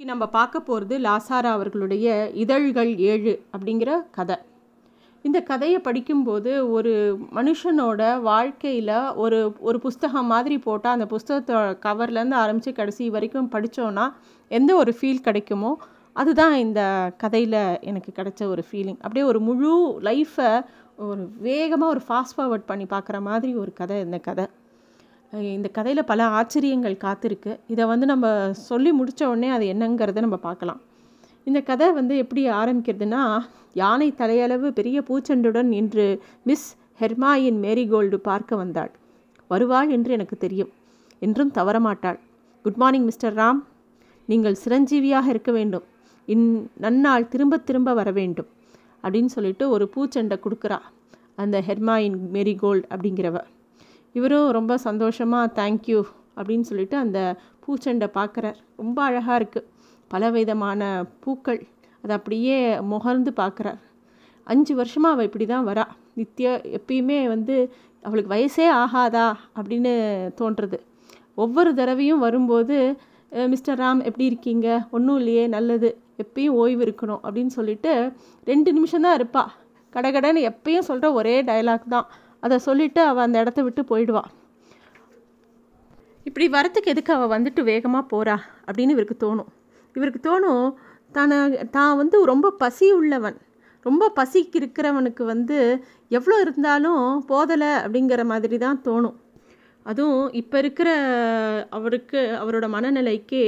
இன்னைக்கு நம்ம பார்க்க போகிறது லாசாரா அவர்களுடைய இதழ்கள் ஏழு அப்படிங்கிற கதை. இந்த கதையை படிக்கும்போது ஒரு மனுஷனோட வாழ்க்கையில் ஒரு ஒரு புஸ்தகம் மாதிரி போட்டால் அந்த புஸ்தகத்தோட கவர்லேருந்து ஆரம்பித்து கடைசி வரைக்கும் படித்தோன்னா எந்த ஒரு ஃபீல் கிடைக்குமோ அதுதான் இந்த கதையில் எனக்கு கிடைச்ச ஒரு ஃபீலிங் அப்படியே ஒரு முழு லைஃப்பை ஒரு வேகமாக ஒரு ஃபாஸ்ட் ஃபார்வர்ட் பண்ணி பார்க்குற மாதிரி ஒரு கதை இந்த கதை. இந்த கதையில் பல ஆச்சரியங்கள் காத்திருக்கு. இதை வந்து நம்ம சொல்லி முடித்த உடனே அது என்னங்கிறத நம்ம பார்க்கலாம். இந்த கதை வந்து எப்படி ஆரம்பிக்கிறதுனா யானை தலையளவு பெரிய பூச்செண்டுடன் இன்று மிஸ் ஹெர்மாயின் மேரிகோல்டு பார்க்க வந்தாள். வருவாள் என்று எனக்கு தெரியும். என்றும் தவறமாட்டாள். Good morning mister Ram. நீங்கள் சிரஞ்சீவியாக இருக்க வேண்டும். இன் நன்னாள் திரும்ப திரும்ப வர வேண்டும். அப்படின்னு சொல்லிட்டு ஒரு பூச்செண்டை கொடுக்குறா. அந்த ஹெர்மாயின் மேரிகோல்டு அப்படிங்கிறவ. இவரும் ரொம்ப சந்தோஷமாக தேங்க்யூ அப்படின்னு சொல்லிட்டு அந்த பூச்செண்டை பார்க்குறார். ரொம்ப அழகாக இருக்குது பல விதமான பூக்கள். அதை அப்படியே முகர்ந்து பார்க்குறார். அஞ்சு வருஷமாக அவள் இப்படி தான் வரா. நித்திய எப்பயுமே வந்து அவளுக்கு வயசே ஆகாதா? அப்படின்னு தோன்றுறது. ஒவ்வொரு தடவையும் வரும்போது மிஸ்டர் ராம் எப்படி இருக்கீங்க? ஒன்றும் இல்லையே நல்லது. எப்பயும் ஓய்வு இருக்கணும். அப்படின்னு சொல்லிட்டு ரெண்டு நிமிஷம் தான் இருப்பாள் கடகடன்னு எப்பயும் சொல்கிற ஒரே டைலாக் தான். அதை சொல்லிவிட்டு அவள் அந்த இடத்த விட்டு போயிடுவாள் இப்படி வரத்துக்கு எதுக்கு அவள் வந்துட்டு வேகமாக போகிறா அப்படின்னு இவருக்கு தோணும். இவருக்கு தோணும் தான தான் வந்து ரொம்ப பசி உள்ளவன். ரொம்ப பசிக்கு இருக்கிறவனுக்கு வந்து எவ்வளோ இருந்தாலும் போதலை அப்படிங்கிற மாதிரி தான் தோணும். அதுவும் இப்போ இருக்கிற அவருக்கு அவரோட மனநிலைக்கு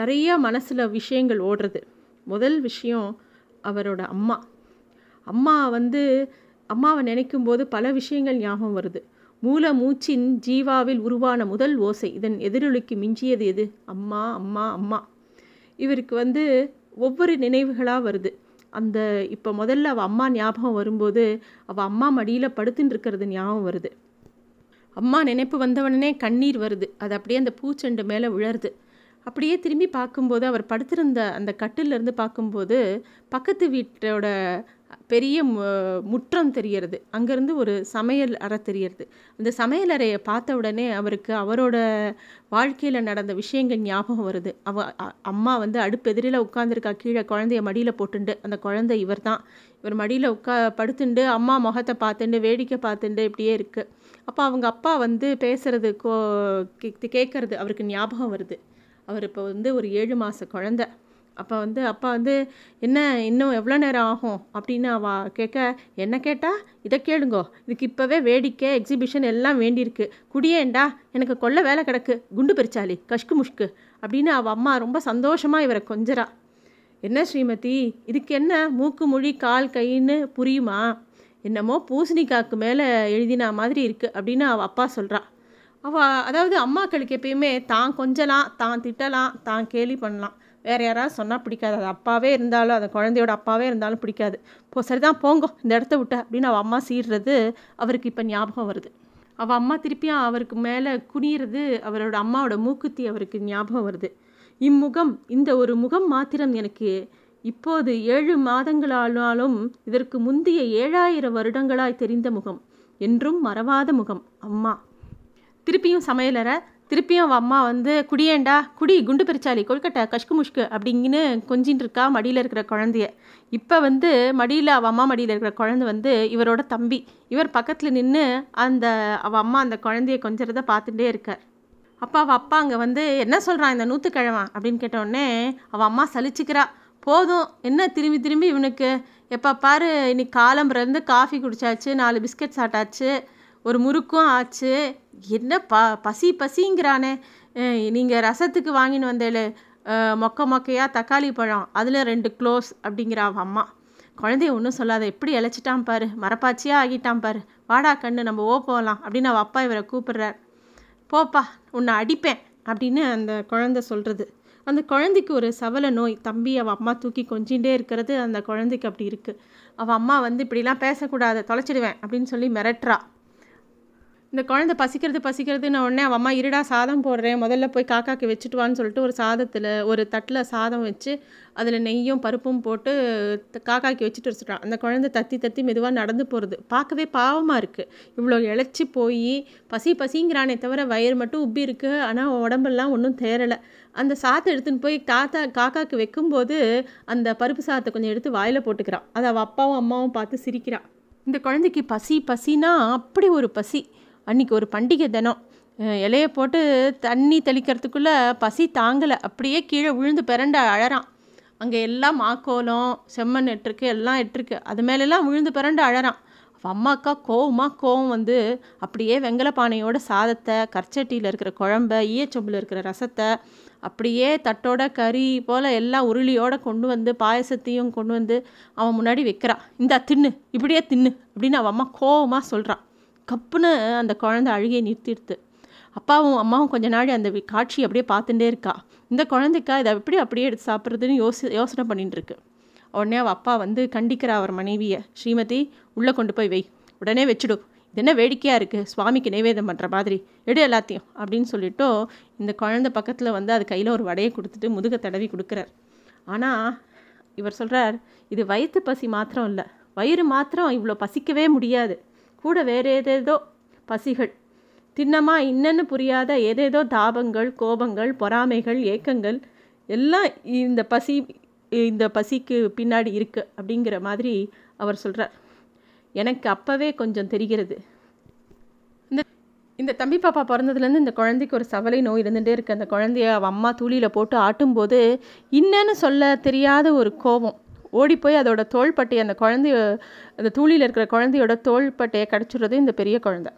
நிறைய மனசில் விஷயங்கள் ஓடுறது. முதல் விஷயம் அவரோட அம்மா. அம்மா வந்து அம்மாவை நினைக்கும் போது பல விஷயங்கள் ஞாபகம் வருது. மூல மூச்சின் ஜீவாவில் உருவான முதல் ஓசை இதன் எதிரொலிக்கு மிஞ்சியது எது? அம்மா அம்மா அம்மா. இவருக்கு வந்து ஒவ்வொரு நினைவுகளாக வருது. அந்த இப்போ முதல்ல அவள் அம்மா ஞாபகம் வரும்போது அவள் அம்மா மடியில் படுத்துன்னு இருக்கிறது ஞாபகம் வருது. அம்மா நினைப்பு வந்தவனே கண்ணீர் வருது. அது அப்படியே அந்த பூச்செண்டு மேலே விழருது அப்படியே திரும்பி பார்க்கும்போது அவர் படுத்திருந்த அந்த கட்டிலிருந்து பார்க்கும்போது பக்கத்து வீட்டோட பெரிய முற்றம் தெரியறது அங்கேருந்து ஒரு சமையல் அறை தெரியறது அந்த சமையல் அறையை பார்த்த உடனே அவருக்கு அவரோட வாழ்க்கையில் நடந்த விஷயங்கள் ஞாபகம் வருது. அவ அம்மா வந்து அடுப்பெதிரில் உட்காந்துருக்கா கீழே குழந்தைய மடியில் போட்டுண்டு. அந்த குழந்தை இவர் தான் இவர் மடியில் உட்கா படுத்துண்டு அம்மா முகத்தை பார்த்துண்டு வேடிக்கை பார்த்துண்டு இப்படியே இருக்குது அப்போ அவங்க அப்பா வந்து பேசுறது கோ கேட்குறது அவருக்கு ஞாபகம் வருது. அவர் இப்போ வந்து ஒரு ஏழு மாத குழந்தை. அப்போ வந்து அப்பா வந்து என்ன இன்னும் எவ்வளோ நேரம் ஆகும்? அப்படின்னு அவ கேட்க என்ன கேட்டா இதை கேளுங்கோ. இதுக்கு இப்போவே வேடிக்கை எக்ஸிபிஷன் எல்லாம் வேண்டியிருக்கு. குடியேண்டா எனக்கு கொல்ல வேலை கிடக்கு. குண்டு பெரிச்சாலி கஷ்கு முஷ்கு. அப்படின்னு அவள் அம்மா ரொம்ப சந்தோஷமாக இவரை கொஞ்சரா என்ன ஸ்ரீமதி இதுக்கு என்ன? மூக்கு மொழி கால் கைன்னு புரியுமா? என்னமோ பூசணிக்காக்கு மேலே எழுதினா மாதிரி இருக்குது அப்படின்னு அவள் அப்பா சொல்கிறா அவள் அதாவது அம்மாக்களுக்கு எப்பயுமே தான் கொஞ்சலாம் தான் திட்டலாம் தான் கேலி பண்ணலாம். வேறு யாராவது சொன்னால் பிடிக்காது. அது அப்பாவே இருந்தாலும் அந்த குழந்தையோட அப்பாவே இருந்தாலும் பிடிக்காது. போ சரிதான் போங்கோ இந்த இடத்த விட்டு அப்படின்னு அவள் அம்மா சீடுறது அவருக்கு இப்போ ஞாபகம் வருது. அவள் அம்மா திருப்பியும் அவருக்கு மேலே குனியிறது அவரோட அம்மாவோட மூக்குத்தி அவருக்கு ஞாபகம் வருது. இம்முகம் இந்த ஒரு முகம் மாத்திரம் எனக்கு இப்போது ஏழு மாதங்களானாலும் இதற்கு முந்தைய ஏழாயிரம் வருடங்களாய் தெரிந்த முகம். என்றும் மறவாத முகம். அம்மா. திருப்பியும் சமையலறை திருப்பியும் அவள் அம்மா வந்து குடியேண்டா குடி குண்டு பெருச்சாலி கொழுக்கட்டை கஷ்கு முஷ்கு அப்படிங்கின்னு கொஞ்சின்னு இருக்கா மடியில் இருக்கிற குழந்தைய. இப்போ வந்து மடியில் அவள் அம்மா மடியில் இருக்கிற குழந்தை வந்து இவரோட தம்பி. இவர் பக்கத்தில் நின்று அந்த அவள் அம்மா அந்த குழந்தைய கொஞ்சத பார்த்துட்டே இருக்கார். அப்பா அவள் அப்பா அங்கே வந்து என்ன சொல்கிறான் இந்த நூற்றுக்கிழவன் அப்படின்னு கேட்டோடனே அவள் அம்மா சலிச்சுக்கிறா. போதும் என்ன திரும்பி திரும்பி இவனுக்கு? எப்போ பாரு இன்னைக்கு காலம்புலேருந்து காஃபி குடிச்சாச்சு நாலு பிஸ்கட் சாப்பிட்டாச்சு ஒரு முறுக்கும் ஆச்சு. என்ன ப பசி பசிங்கிறானே. நீங்கள் ரசத்துக்கு வாங்கின்னு வந்தேல மொக்க மொக்கையாக தக்காளி பழம் அதில் ரெண்டு க்ளோஸ் அப்படிங்கிற அவள் அம்மா. குழந்தைய ஒன்றும் சொல்லாத எப்படி இழைச்சிட்டான் பாரு. மரப்பாச்சியாக ஆகிட்டான் பாரு. வாடா கண்ணு நம்ம ஓ போகலாம் அப்படின்னு அவள் அப்பா இவரை கூப்பிடுறார். போப்பா உன்னை அடிப்பேன் அப்படின்னு அந்த குழந்தை சொல்கிறது அந்த குழந்தைக்கு ஒரு சவல நோய். தம்பி அவள் அம்மா தூக்கி கொஞ்சிகிட்டே இருக்கிறது அந்த குழந்தைக்கு அப்படி இருக்குது அவள் அம்மா வந்து இப்படிலாம் பேசக்கூடாது தொலைச்சிடுவேன் அப்படின்னு சொல்லி மிரட்டுறா. இந்த குழந்தை பசிக்கிறது பசிக்கிறதுன்னு உடனே அவன் அம்மா இருடா சாதம் போடுறேன். முதல்ல போய் காக்காக்கு வச்சுட்டு வான்னு சொல்லிட்டு ஒரு சாதத்தில் ஒரு தட்டில் சாதம் வச்சு அதில் நெய்யும் பருப்பும் போட்டு காக்காக்கு வச்சுட்டு வச்சுட்டான் அந்த குழந்தை தத்தி தத்தி மெதுவாக நடந்து போகிறது பார்க்கவே பாவமாக இருக்குது இவ்வளோ இழைச்சி போய் பசி பசிங்கிறானே தவிர வயிறு மட்டும் உப்பி இருக்குது ஆனால் உடம்பெல்லாம் ஒன்றும் தேரலை அந்த சாத்தை எடுத்துன்னு போய் தாத்தா காக்காக்கு வைக்கும்போது அந்த பருப்பு சாதத்தை கொஞ்சம் எடுத்து வாயில் போட்டுக்கிறான். அதை அவள் அப்பாவும் அம்மாவும் பார்த்து சிரிக்கிறான் இந்த குழந்தைக்கு பசி பசினா அப்படி ஒரு பசி. அன்றைக்கி ஒரு பண்டிகை தினம். இலையை போட்டு தண்ணி தெளிக்கிறதுக்குள்ளே பசி தாங்கலை. அப்படியே கீழே விழுந்து பிறண்ட அழறான். அங்கே எல்லாம் மாக்கோலம் செம்மண் எட்டிருக்கு எல்லாம் எட்டிருக்கு அது மேலெல்லாம் விழுந்து பிறண்டு அழறான். அவள் அம்மாக்கா கோவமாக கோவம் வந்து அப்படியே வெங்கல பானையோட சாதத்தை கற்சட்டியில் இருக்கிற குழம்ப ஈயச்சொம்பில் இருக்கிற ரசத்தை அப்படியே தட்டோட கறி போல் எல்லாம் உருளியோடு கொண்டு வந்து பாயசத்தையும் கொண்டு வந்து அவன் முன்னாடி வைக்கிறான். இந்தா தின்னு. இப்படியே தின்னு. அப்படின்னு அவன் அம்மா கோவமாக சொல்கிறான் கப்புன்னு அந்த குழந்தை அழுகையை நிறுத்திடுது அப்பாவும் அம்மாவும் கொஞ்ச நாள் அந்த காட்சி அப்படியே பார்த்துட்டே இருக்கா. இந்த குழந்தைக்கா இதை எப்படி அப்படியே எடுத்து சாப்பிட்றதுன்னு யோசி யோசனை பண்ணிட்டு இருக்கு உடனே அவள் அப்பா வந்து கண்டிக்கிறா அவர் மனைவியை. ஸ்ரீமதி உள்ளே கொண்டு போய் வை. உடனே வச்சுடு. இது என்ன வேடிக்கையாக இருக்குது சுவாமிக்கு நைவேதம் பண்ணுற மாதிரி. எடு எல்லாத்தையும் அப்படின்னு சொல்லிவிட்டு இந்த குழந்தை பக்கத்தில் வந்து அது கையில் ஒரு வடையை கொடுத்துட்டு முதுக தடவி கொடுக்குறார். ஆனால் இவர் சொல்கிறார் இது வயிற்று பசி மாத்திரம் இல்லை. வயிறு மாத்திரம் இவ்வளோ பசிக்கவே முடியாது. கூட வேறு பசிகள். திண்ணமா இன்னன்னு புரியாத ஏதேதோ தாபங்கள் கோபங்கள் பொறாமைகள் ஏக்கங்கள் எல்லாம் இந்த பசி இந்த பசிக்கு பின்னாடி இருக்குது அப்படிங்கிற மாதிரி அவர் சொல்கிறார் எனக்கு அப்போவே கொஞ்சம் தெரிகிறது. இந்த இந்த தம்பி பாப்பா பிறந்ததுலேருந்து இந்த குழந்தைக்கு ஒரு சவலை நோய் இருந்துகிட்டே இருக்குது அந்த குழந்தைய அவள் அம்மா தூளியில் போட்டு ஆட்டும்போது இன்னன்னு சொல்ல தெரியாத ஒரு கோபம். ஓடிப்போய் அதோட தோள்பட்டை அந்த குழந்தைய அந்த தூளியில் இருக்கிற குழந்தையோட தோள்பட்டையை கடிச்சிடுறது இந்த பெரிய குழந்தை.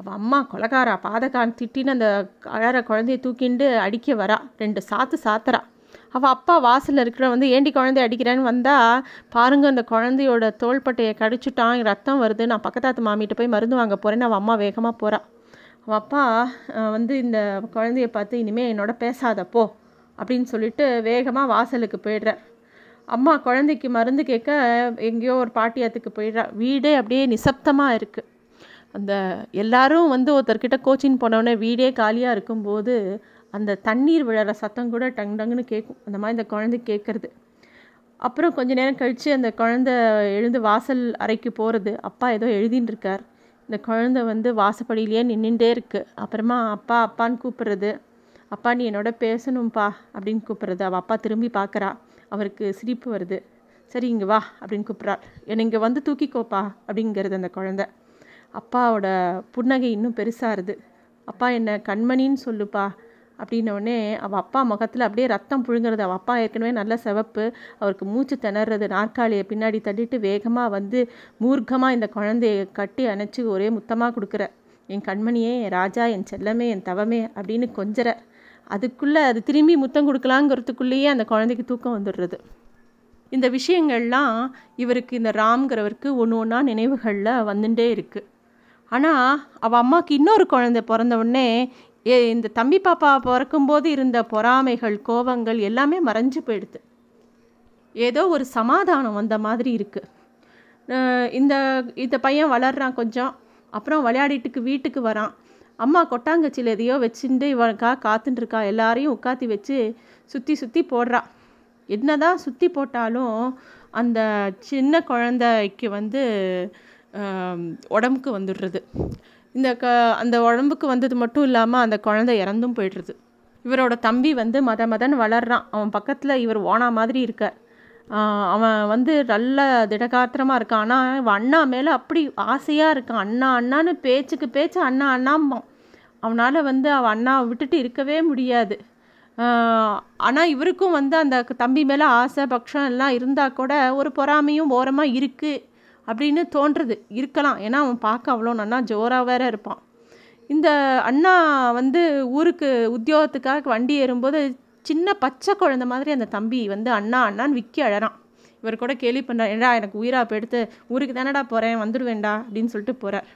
அவள் அம்மா கொலகாரா பாதகான் திட்டின்னு அந்த அழற குழந்தைய தூக்கிண்டு அடிக்க வரா. ரெண்டு சாத்து சாத்துறா. அவள் அப்பா வாசலில் இருக்கிற வந்து ஏண்டி குழந்தைய அடிக்கிறேன்னு வந்தால் பாருங்க அந்த குழந்தையோட தோள்பட்டையை கடிச்சிட்டான் ரத்தம் வருது நான் பக்கத்தாத்து மாமிகிட்ட போய் மருந்து வாங்க போகிறேன்னு அவள் அம்மா வேகமாக போகிறா அவள் அப்பா வந்து இந்த குழந்தைய பார்த்து இனிமேல் என்னோட பேசாதப்போ அப்படின்னு சொல்லிட்டு வேகமாக வாசலுக்கு போய்டுறார் அம்மா குழந்தைக்கு மருந்து கேட்க எங்கேயோ ஒரு பாட்டியத்துக்கு போயிடுறா. வீடே அப்படியே நிசப்தமாக இருக்குது அந்த எல்லாரும் வந்து ஒருத்தர்கிட்ட கோச்சிங் போனவுடனே வீடே காலியாக இருக்கும்போது அந்த தண்ணீர் விழற சத்தம் கூட டங் டங்குன்னு கேட்கும் அந்த மாதிரி இந்த குழந்தை கேட்குறது. அப்புறம் கொஞ்ச நேரம் கழித்து அந்த குழந்த எழுந்து வாசல் அறைக்கு போகிறது அப்பா ஏதோ எழுதின்னு இருக்கார். இந்த குழந்த வந்து வாசப்படியிலேயே நின்றுட்டே இருக்குது அப்புறமா அப்பா அப்பான்னு கூப்பிட்றது. அப்பா நீ என்னோட பேசணும்ப்பா அப்படின்னு கூப்பிட்றது. அவள் அப்பா திரும்பி பார்க்குறா. அவருக்கு சிரிப்பு வருது. சரி இங்கே வா அப்படின்னு கூப்பிட்றாள் என்னை இங்கே வந்து தூக்கிக்கோப்பா அப்படிங்கிறது அந்த குழந்த. அப்பாவோட புன்னகை இன்னும் பெருசாகுது அப்பா என்ன கண்மணின்னு சொல்லுப்பா அப்படின்னோடனே அவள் அப்பா முகத்தில் அப்படியே ரத்தம் புழுங்குறது. அவள் அப்பா ஏற்கனவே நல்ல சிவப்பு அவருக்கு மூச்சு திணறது நாற்காலியை பின்னாடி தள்ளிட்டு வேகமாக வந்து மூர்க்கமாக இந்த குழந்தைய கட்டி அணைச்சி ஒரே முத்தமாக கொடுக்குற. என் கண்மணியே என் ராஜா என் செல்லமே என் தவமே அப்படின்னு கொஞ்சற. அதுக்குள்ளே அது திரும்பி முத்தம் கொடுக்கலாங்கிறதுக்குள்ளேயே அந்த குழந்தைக்கு தூக்கம் வந்துடுறது. இந்த விஷயங்கள்லாம் இவருக்கு இந்த ராம்ங்கிறவருக்கு ஒன்று ஒன்றா நினைவுகளில் வந்துட்டே இருக்குது ஆனால் அவள் அம்மாவுக்கு இன்னொரு குழந்தை பிறந்த உடனே ஏ இந்த தம்பி பாப்பா பிறக்கும்போது இருந்த பொறாமைகள் கோபங்கள் எல்லாமே மறைஞ்சு போயிடுது. ஏதோ ஒரு சமாதானம் வந்த மாதிரி இருக்குது இந்த இந்த பையன் வளர்றான் கொஞ்சம். அப்புறம் விளையாடிட்டுக்கு வீட்டுக்கு வரான். அம்மா கொட்டாங்கச்சியில் எதையோ வச்சுட்டு இவனுக்கா காத்துட்டுருக்கா எல்லாரையும் உட்காத்தி வச்சு சுற்றி சுற்றி போடுறா. என்னதான் சுற்றி போட்டாலும் அந்த சின்ன குழந்தைக்கு வந்து உடம்புக்கு வந்துடுறது. இந்த க அந்த உடம்புக்கு வந்தது மட்டும் இல்லாமல் அந்த குழந்தை இறந்தும் போய்டுறது. இவரோட தம்பி வந்து மத மதன் வளர்றான். அவன் பக்கத்தில் இவர் ஓனா மாதிரி இருக்கார். அவன் வந்து நல்ல திடகாத்திரமாக இருக்கான். ஆனால் இவன் அண்ணா மேலே அப்படி ஆசையாக இருக்கான். அண்ணா அண்ணான்னு பேச்சுக்கு பேச்சு அண்ணா அண்ணாம்பான். அவனால் வந்து அவன் அண்ணாவை விட்டுட்டு இருக்கவே முடியாது. ஆனால் இவருக்கும் வந்து அந்த தம்பி மேலே ஆசை பக்ஷம் எல்லாம் இருந்தால் கூட ஒரு பொறாமையும் ஓரமாக இருக்குது அப்படின்னு தோன்றுறது இருக்கலாம். ஏன்னா அவன் பார்க்க அவ்வளோ நல்லா ஜோராக வேற இருப்பான். இந்த அண்ணா வந்து ஊருக்கு உத்தியோகத்துக்காக வண்டி ஏறும்போது சின்ன பச்சை குழந்த மாதிரி அந்த தம்பி வந்து அண்ணா அண்ணான்னு விக்கி அழறான். இவர் கூட கேள்வி பண்ணுறார் ஏடா எனக்கு உயிராக போயிடுத்து எடுத்து ஊருக்கு தானடா போகிறேன் வந்துடுவேண்டா அப்படின்னு சொல்லிட்டு போகிறார்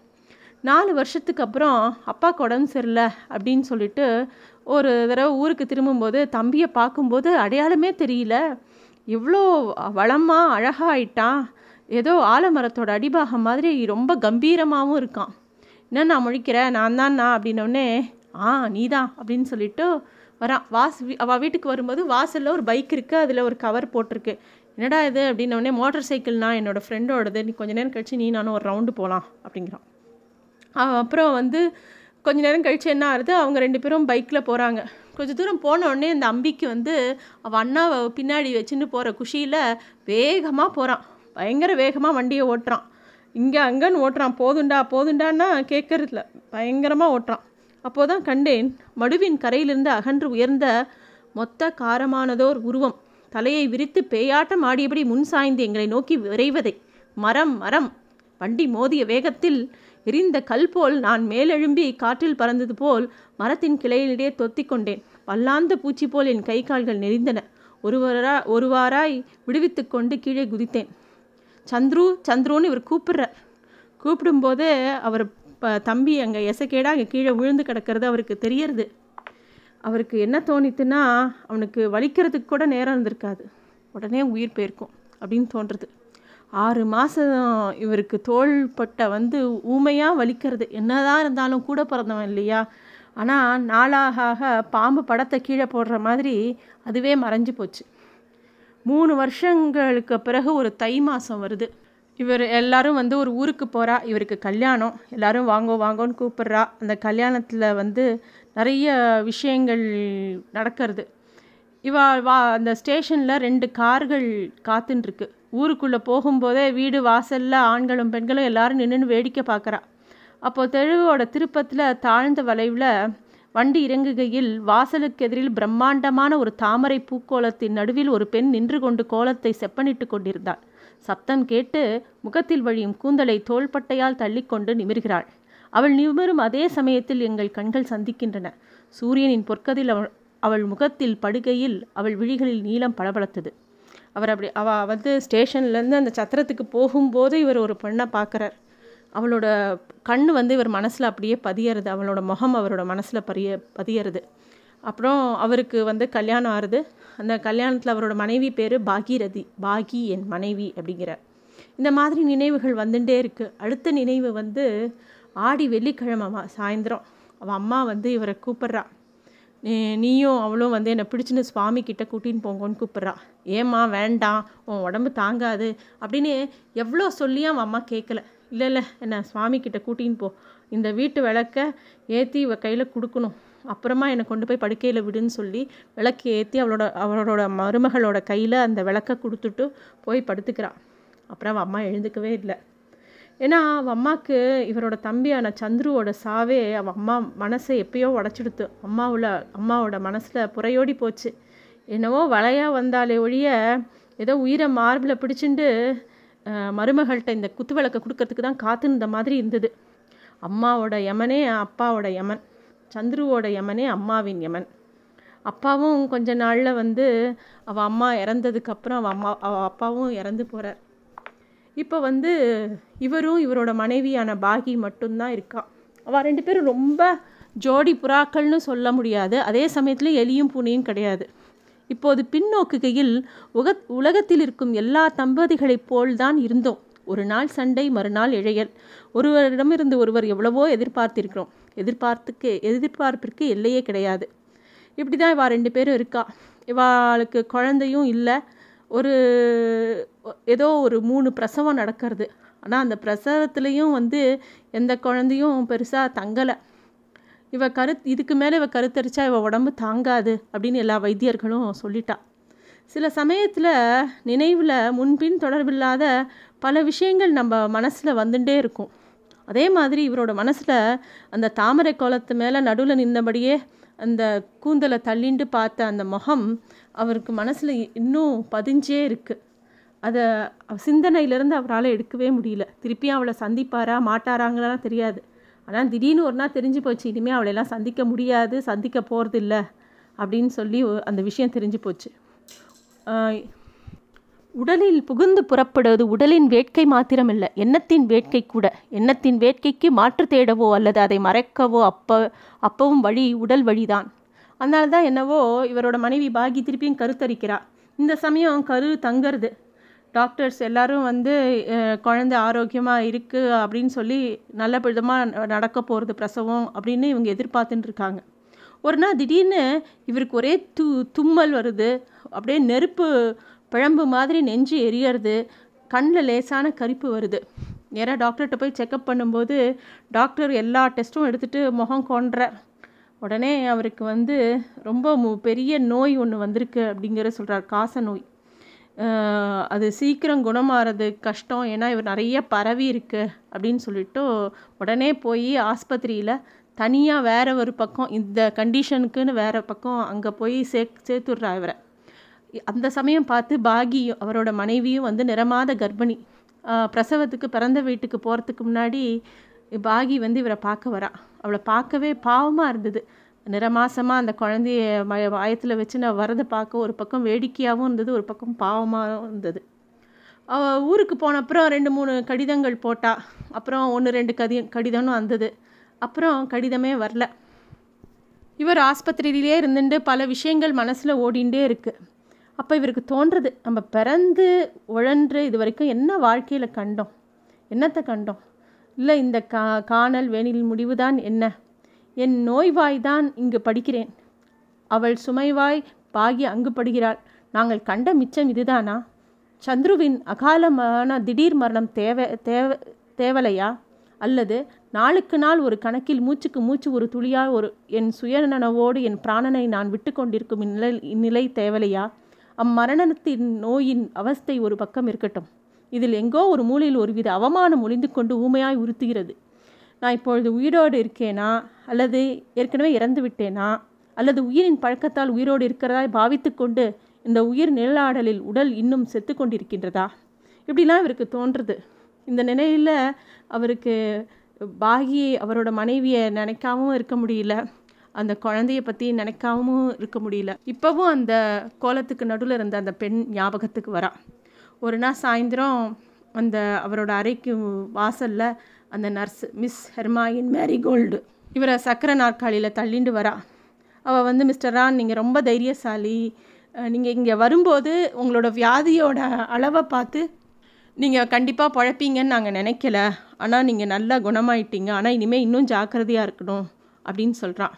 நாலு வருஷத்துக்கு அப்புறம் அப்பாவுக்கு உடம்பு சரியில்லை அப்படின்னு சொல்லிட்டு ஒரு தடவை ஊருக்கு திரும்பும்போது தம்பியை பார்க்கும்போது அடையாளமே தெரியல. எவ்வளோ வளமாக அழகாக ஆயிட்டான். ஏதோ ஆலமரத்தோட அடிபாகம் மாதிரி ரொம்ப கம்பீரமாகவும் இருக்கான். என்ன நான் முழிக்கிறேன் நான் தான் நான் அப்படின்னோடனே ஆ நீ தான் அப்படின்னு சொல்லிட்டு வரான். வாஸ் அவள் வீட்டுக்கு வரும்போது வாசலில் ஒரு பைக் இருக்குது அதில் ஒரு கவர் போட்டிருக்கு. என்னடா இது அப்படின்னோடனே மோட்டர் சைக்கிள்னா என்னோடய ஃப்ரெண்டோடது நீ கொஞ்ச நேரம் கழித்து நீ நானும் ஒரு ரவுண்டு போகலாம் அப்படிங்கிறான். அப்புறம் வந்து கொஞ்ச நேரம் கழித்து என்ன ஆகுது அவங்க ரெண்டு பேரும் பைக்கில் போகிறாங்க கொஞ்ச தூரம் போனோடனே அந்த அம்பிக்கு வந்து அவள் அண்ணாவை பின்னாடி வச்சுன்னு போகிற குஷியில் வேகமாக போகிறான் பயங்கர வேகமாக வண்டியை ஓட்டுறான். இங்கே அங்கேன்னு ஓட்டுறான். போதுண்டா போதுண்டான்னா கேட்கறதில்ல பயங்கரமாக ஓட்டுறான். அப்போதான் கண்டேன் மடுவின் கரையிலிருந்து அகன்று உயர்ந்த மொத்த காரமானதோர் உருவம். தலையை விரித்து பேயாட்டம் ஆடியபடி முன் சாய்ந்து எங்களை நோக்கி விரைவதை. மரம் மரம். வண்டி மோதிய வேகத்தில் எரிந்த கல் போல் நான் மேலெழும்பி காற்றில் பறந்தது போல் மரத்தின் கிளையிலிடையே தொத்தி கொண்டேன். வல்லாந்த பூச்சி போல் என் கை கால்கள் நெறிந்தன ஒருவரா ஒருவாராய் விடுவித்து கொண்டு கீழே குதித்தேன். சந்துரு சந்துருன்னு இவர் கூப்பிடுறார் கூப்பிடும்போது அவர் இப்போ தம்பி அங்கே எசக்கேடா அங்கே கீழே விழுந்து கிடக்கிறது அவருக்கு தெரியறது. அவருக்கு என்ன தோணித்துன்னா அவனுக்கு வலிக்கிறதுக்கு கூட நேரம் இருந்திருக்காது. உடனே உயிர் போயிருக்கும் அப்படின்னு தோன்றுறது ஆறு மாதம் இவருக்கு தோள்பட்டை வந்து ஊமையாக வலிக்கிறது. என்னதான் இருந்தாலும் கூட பிறந்தவன் இல்லையா? ஆனால் நாளாக பாம்பு படத்தை கீழே போடுற மாதிரி அதுவே மறைஞ்சு போச்சு. மூணு வருஷங்களுக்கு பிறகு ஒரு தை மாதம் வருது. இவர் எல்லாரும் வந்து ஒரு ஊருக்கு போகிறா இவருக்கு கல்யாணம். எல்லாரும் வாங்கோ வாங்கோன்னு கூப்பிட்றா. அந்த கல்யாணத்தில் வந்து நிறைய விஷயங்கள் நடக்கிறது. இவா வா அந்த ஸ்டேஷனில் ரெண்டு கார்கள் காத்துன்ருக்கு. ஊருக்குள்ளே போகும்போதே வீடு வாசலில் ஆண்களும் பெண்களும் எல்லாரும் நின்று வேடிக்கை பார்க்குறா அப்போது தெருவோட திருப்பத்தில் தாழ்ந்த வளைவில் வண்டி இறங்குகையில் வாசலுக்கு எதிரில் பிரம்மாண்டமான ஒரு தாமரை பூக்கோலத்தின் நடுவில் ஒரு பெண் நின்று கொண்டு கோலத்தை செப்பனிட்டு கொண்டிருந்தாள். சப்தம் கேட்டு முகத்தில் வழியும் கூந்தலை தோள்பட்டையால் தள்ளிக்கொண்டு நிமிர்கிறாள். அவள் நிமிரும் அதே சமயத்தில் எங்கள் கண்கள் சந்திக்கின்றன. சூரியனின் பொற்கதில் அவள் அவள் முகத்தில் படுகையில் அவள் விழிகளில் நீளம் பளபளத்தது. அவர் அப்படி அவ வந்து ஸ்டேஷன்லேருந்து அந்த சத்திரத்துக்கு போகும்போது இவர் ஒரு பெண்ணை பார்க்குறார். அவளோட கண் வந்து இவர் மனசில் அப்படியே பதியறது அவளோட முகம் அவரோட மனசில் பதிய பதியறது. அப்புறம் அவருக்கு வந்து கல்யாணம் ஆறுது. அந்த கல்யாணத்தில் அவரோட மனைவி பேர் பாகீரதி. பாகி என் மனைவி அப்படிங்கிற. இந்த மாதிரி நினைவுகள் வந்துட்டே இருக்குது அடுத்த நினைவு வந்து ஆடி வெள்ளிக்கிழமை சாயந்தரம். அவள் அம்மா வந்து இவரை கூப்பிட்றா. நீயும் அவளும் வந்து என்னை பிடிச்சின்னு சுவாமி கிட்ட கூட்டின்னு போங்கன்னு கூப்பிட்றா. ஏம்மா வேண்டாம். உன் உடம்பு தாங்காது. அப்படின்னு எவ்வளோ சொல்லியும் அவன் அம்மா கேட்கல இல்லை இல்லை. என்ன சுவாமி கிட்ட கூட்டின்னு போ. இந்த வீட்டு விளக்க ஏற்றி இவ கையில் கொடுக்கணும். அப்புறமா என்னை கொண்டு போய் படுக்கையில் விடுன்னு சொல்லி விளக்கு ஏற்றி அவளோட அவளோட மருமகளோட கையில் அந்த விளக்கை கொடுத்துட்டு போய் படுத்துக்கிறான் அப்புறம் அவள் அம்மா எழுந்துக்கவே இல்லை. ஏன்னா அவள் அம்மாவுக்கு இவரோட தம்பியான சந்துருவோட சாவே அவள் அம்மா மனசை எப்பயோ உடச்சிடுத்து. அம்மாவில் அம்மாவோட மனசில் புறையோடி போச்சு. என்னவோ வலையாக வந்தாலே ஒழிய ஏதோ உயிரை மார்பில் பிடிச்சிண்டு மருமகள்கிட்ட இந்த குத்து விளக்கை கொடுக்கறதுக்கு தான் காத்துருந்த மாதிரி இருந்தது. அம்மாவோட யமனே அப்பாவோட யமன். சந்துருவோட யமனே அம்மாவின் யமன். அப்பாவும் கொஞ்ச நாளில் வந்து அவள் அம்மா இறந்ததுக்கப்புறம் அவள் அம்மா அவள் அப்பாவும் இறந்து போகிறார் இப்போ வந்து இவரும் இவரோட மனைவியான பாகி மட்டும்தான் இருக்கா. அவள் ரெண்டு பேரும் ரொம்ப ஜோடி புறாக்கள்னு சொல்ல முடியாது. அதே சமயத்தில் எலியும் பூனையும் கிடையாது. இப்போது பின்னோக்குகையில் உக உலகத்தில் இருக்கும் எல்லா தம்பதிகளைப் போல்தான் இருந்தோம். ஒரு நாள் சண்டை மறுநாள் இழையல். ஒருவரிடமிருந்து ஒருவர் எவ்வளவோ எதிர்பார்த்திருக்கிறோம். எதிர்பார்த்துக்கு எதிர்பார்ப்பிற்கு எல்லையே கிடையாது. இப்படி தான் இவா ரெண்டு பேரும் இருக்கா. இவாளுக்கு குழந்தையும் இல்லை. ஒரு ஏதோ ஒரு மூணு பிரசவம் நடக்கிறது. ஆனால் அந்த பிரசவத்துலேயும் வந்து எந்த குழந்தையும் பெருசாக தங்கலை. இவ கரு இதுக்கு மேலே இவ கருத்தரிச்சா இவ உடம்பு தாங்காது அப்படின்னு எல்லா வைத்தியர்களும் சொல்லிட்டா. சில சமயத்தில் நினைவில் முன்பின் தொடர்பில்லாத பல விஷயங்கள் நம்ம மனசில் வந்துட்டே இருக்கும். அதே மாதிரி இவரோட மனசில் அந்த தாமரை கோலத்து மேலே நடுவில் நின்றபடியே அந்த கூந்தலை தள்ளிண்டு பார்த்த அந்த முகம் அவருக்கு மனசில் இன்னும் பதிஞ்சே இருக்குது அதை சிந்தனையிலேருந்து அவரால் எடுக்கவே முடியல. திருப்பியும் அவளை சந்திப்பாரா மாட்டாராங்களாம் தெரியாது. ஆனால் திடீர்னு ஒரு நாள் தெரிஞ்சு போச்சு இனிமேல் அவளையெல்லாம் சந்திக்க முடியாது சந்திக்க போகிறது இல்லை அப்படின்னு சொல்லி அந்த விஷயம் தெரிஞ்சு போச்சு. உடலில் புகுந்து புறப்படுவது உடலின் வேட்கை மாத்திரமில்லை எண்ணத்தின் வேட்கை கூட. எண்ணத்தின் வேட்கைக்கு மாற்று தேடவோ அல்லது அதை மறைக்கவோ அப்போ அப்பவும் வழி உடல் வழிதான். அதனால தான் என்னவோ இவரோட மனைவி பாகி திருப்பியும் கருத்தரிக்கிறா இந்த சமயம் கரு தங்கிறது. டாக்டர்ஸ் எல்லாரும் வந்து குழந்தை ஆரோக்கியமாக இருக்குது அப்படின்னு சொல்லி நல்ல விதமாக நடக்க போகிறது பிரசவம் அப்படின்னு இவங்க எதிர்பார்த்துட்டு இருக்காங்க. ஒரு நாள் திடீர்னு இவருக்கு ஒரே து தும்மல் வருது. அப்படியே நெருப்பு குழம்பு மாதிரி நெஞ்சு எரியறது கண்ணில் லேசான கரிப்பு வருது. நேராக டாக்டர்கிட்ட போய் செக்கப் பண்ணும்போது டாக்டர் எல்லா டெஸ்ட்டும் எடுத்துகிட்டு முகம் கொன்றார் உடனே அவருக்கு வந்து ரொம்ப மு பெரிய நோய் ஒன்று வந்திருக்கு அப்படிங்கிற சொல்கிறார் காச நோய். அது சீக்கிரம் குணமாகிறது கஷ்டம் ஏன்னா இவர் நிறைய பரவி இருக்கு அப்படின்னு சொல்லிட்டு உடனே போய் ஆஸ்பத்திரியில் தனியாக வேற ஒரு பக்கம் இந்த கண்டிஷனுக்குன்னு வேறு பக்கம் அங்கே போய் சே சேர்த்துடுறா இவரை. அந்த சமயம் பார்த்து பாகியும் அவரோட மனைவியும் வந்து நிறமாத கர்ப்பிணி பிரசவத்துக்கு பிறந்த வீட்டுக்கு போகிறதுக்கு முன்னாடி பாகி வந்து இவரை பார்க்க வரா. அவளை பார்க்கவே பாவமாக இருந்தது. நிறமாசமாக அந்த குழந்தைய ம வாயத்தில் வச்சு நான் வரதை பார்க்க ஒரு பக்கம் வேடிக்கையாகவும் இருந்தது ஒரு பக்கம் பாவமாகவும் இருந்தது. ஊருக்கு போன அப்புறம் ரெண்டு மூணு கடிதங்கள் போட்டா. அப்புறம் ஒன்று ரெண்டு கதி கடிதம்னு வந்தது. அப்புறம் கடிதமே வரல. இவர் ஆஸ்பத்திரியிலே இருந்துட்டு பல விஷயங்கள் மனசில் ஓடிண்டே இருக்குது அப்போ இவருக்கு தோன்றது. நம்ம பிறந்து உழன்று இது வரைக்கும் என்ன வாழ்க்கையில் கண்டோம்? என்னத்தை கண்டோம்? இல்லை இந்த கா காணல் வேணில் முடிவுதான் என்ன? என் நோய்வாய்தான் இங்கு படிக்கிறேன். அவள் சுமைவாய் பாகி அங்கு படுகிறாள். நாங்கள் கண்ட மிச்சம் இதுதானா? சந்துருவின் அகாலமான திடீர் மரணம் தேவை தேவை தேவலையா? அல்லது நாளுக்கு நாள் ஒரு கணக்கில் மூச்சுக்கு மூச்சு ஒரு துளியாக ஒரு என் சுயநனவோடு என் பிராணனை நான் விட்டு கொண்டிருக்கும் இந்நிலை இந்நிலை தேவலையா? அம்மரணத்தின் நோயின் அவஸ்தை ஒரு பக்கம் இருக்கட்டும். இதில் எங்கோ ஒரு மூலையில் ஒருவித அவமானம் ஒளிந்து கொண்டு ஊமையாய் உறுத்துகிறது. நான் இப்பொழுது உயிரோடு இருக்கேனா? அல்லது ஏற்கனவே இறந்து விட்டேனா? அல்லது உயிரின் பழக்கத்தால் உயிரோடு இருக்கிறதாய் பாவித்து கொண்டு இந்த உயிர் நிழலாடலில் உடல் இன்னும் செத்து கொண்டிருக்கின்றதா? இப்படிலாம் இவருக்கு தோன்றுது. இந்த நிலையில் அவருக்கு பாகி அவரோட மனைவியை நினைக்காமவும் இருக்க முடியல. அந்த குழந்தைய பற்றி நினைக்காமவும் இருக்க முடியல. இப்போவும் அந்த கோலத்துக்கு நடுவில் இருந்த அந்த பெண் ஞாபகத்துக்கு வரா. ஒரு நாள் சாயந்தரம் அந்த அவரோட அறைக்கு வாசலில் அந்த நர்ஸ் மிஸ் ஹெர்மாயின் மேரிகோல்டு இவரை சக்கரை நாற்காலியில் தள்ளிண்டு வரா. அவள் வந்து மிஸ்டர் ரான் நீங்கள் ரொம்ப தைரியசாலி. நீங்கள் இங்கே வரும்போது உங்களோட வியாதியோட அளவை பார்த்து நீங்கள் கண்டிப்பாக பழப்பீங்கன்னு நாங்கள் நினைக்கல. ஆனால் நீங்கள் நல்லா குணமாயிட்டீங்க. ஆனால் இனிமேல் இன்னும் ஜாக்கிரதையாக இருக்கணும். அப்படின்னு சொல்கிறான்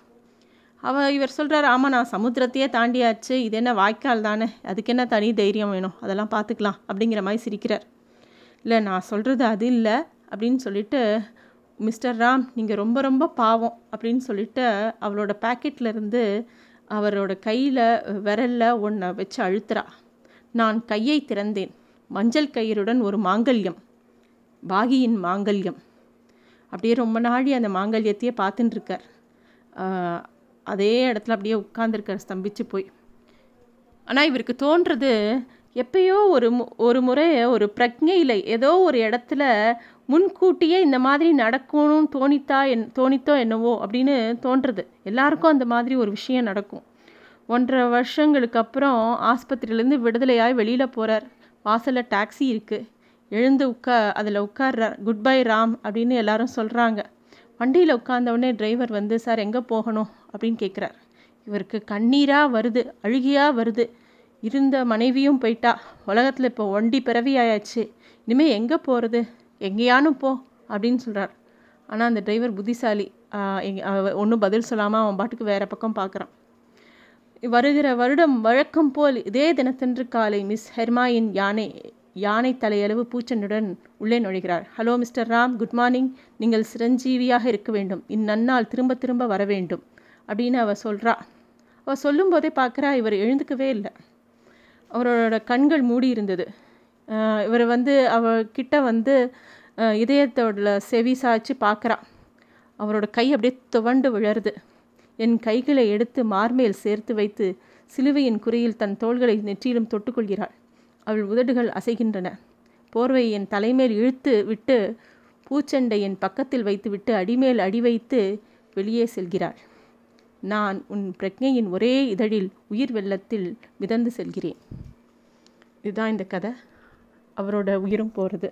அவள் இவர் சொல்கிறார் ஆமாம் நான் சமுத்திரத்தையே தாண்டியாச்சு. இது என்ன வாய்க்கால் தானே? அதுக்கு என்ன தனி தைரியம் வேணும்? அதெல்லாம் பார்த்துக்கலாம் அப்படிங்கிற மாதிரி சிரிக்கிறார். இல்லை நான் சொல்கிறது அது இல்லை. அப்படின்னு சொல்லிட்டு மிஸ்டர் ராம் நீங்கள் ரொம்ப ரொம்ப பாவம். அப்படின்னு சொல்லிட்டு அவளோட பேக்கெட்லேருந்து அவரோட கையில் விரலில் ஒன்றை வச்சு அழுத்துறா. நான் கையை திறந்தேன். மஞ்சள் கயிறுடன் ஒரு மாங்கல்யம். பாகியின் மாங்கல்யம். அப்படியே ரொம்ப நாழி அந்த மாங்கல்யத்தையே பார்த்துட்டுருக்கார் அதே இடத்துல அப்படியே உட்காந்துருக்கார் ஸ்தம்பிச்சு போய். ஆனால் இவருக்கு தோன்றது எப்பயோ ஒரு ஒரு முறை ஒரு பிரக்ஞையில் ஏதோ ஒரு இடத்துல முன்கூட்டியே இந்த மாதிரி நடக்கணும்னு தோணித்தா என் தோணித்தோ என்னவோ அப்படின்னு தோன்றுறது எல்லாருக்கும் அந்த மாதிரி ஒரு விஷயம் நடக்கும். ஒன்றரை வருஷங்களுக்கு அப்புறம் ஆஸ்பத்திரியிலேருந்து விடுதலையாய் வெளியில் போகிறார் வாசலில் டாக்ஸி இருக்குது எழுந்து உட்கா அதில் உட்கார்றார். குட் பை ராம் அப்படின்னு எல்லாரும் சொல்கிறாங்க வண்டியில் உட்காந்தவுடனே டிரைவர் வந்து சார் எங்கே போகணும்? அப்படின்னு கேட்குறார் இவருக்கு கண்ணீராக வருது அழுகியாக வருது. இருந்த மனைவியும் போயிட்டா. உலகத்தில் இப்போ ஒண்டி பிறவி ஆயாச்சு. இனிமேல் எங்கே போகிறது எங்கேயானும் போ அப்படின்னு சொல்கிறார் ஆனால் அந்த டிரைவர் புத்திசாலி. ஒன்றும் பதில் சொல்லாமல் அவன் பாட்டுக்கு வேறு பக்கம் பார்க்குறான் வருகிற வருடம் வழக்கம் போல் இதே தினத்தன்று காலை மிஸ் ஹெர்மாயின் யானை யானை தலையளவு பூச்சனுடன் உள்ளே நுழைகிறார். Hello mister Ram good morning நீங்கள் சிரஞ்சீவியாக இருக்க வேண்டும். இந்நன்னால் திரும்ப திரும்ப வர வேண்டும். அப்படின்னு அவள் சொல்கிறா அவள் சொல்லும்போதே பார்க்குறா இவர் எழுந்துக்கவே இல்லை. அவரோட கண்கள் மூடி இருந்தது. இவர் வந்து அவகிட்ட வந்து இதயத்தோட செவி சாய்ச்சி பார்க்குறா. அவரோட கை அப்படியே துவண்டு விழருது. என் கைகளை எடுத்து மார்மேல் சேர்த்து வைத்து சிலுவையின் குறியில் தன் தோள்களை நெற்றியிலும் தொட்டுக்கொள்கிறாள். அவள் உதடுகள் அசைகின்றன. போர்வை என் தலைமேல் இழுத்து விட்டு பூச்செண்டை என் பக்கத்தில் வைத்துவிட்டு அடிமேல் அடி வைத்து வெளியே செல்கிறாள். நான் உன் பிரக்ஞையின் ஒரே இதழில் உயிர் வெள்ளத்தில் மிதந்து செல்கிறேன். இதுதான் இந்த கதை. அவரோட உயிரும் போகிறது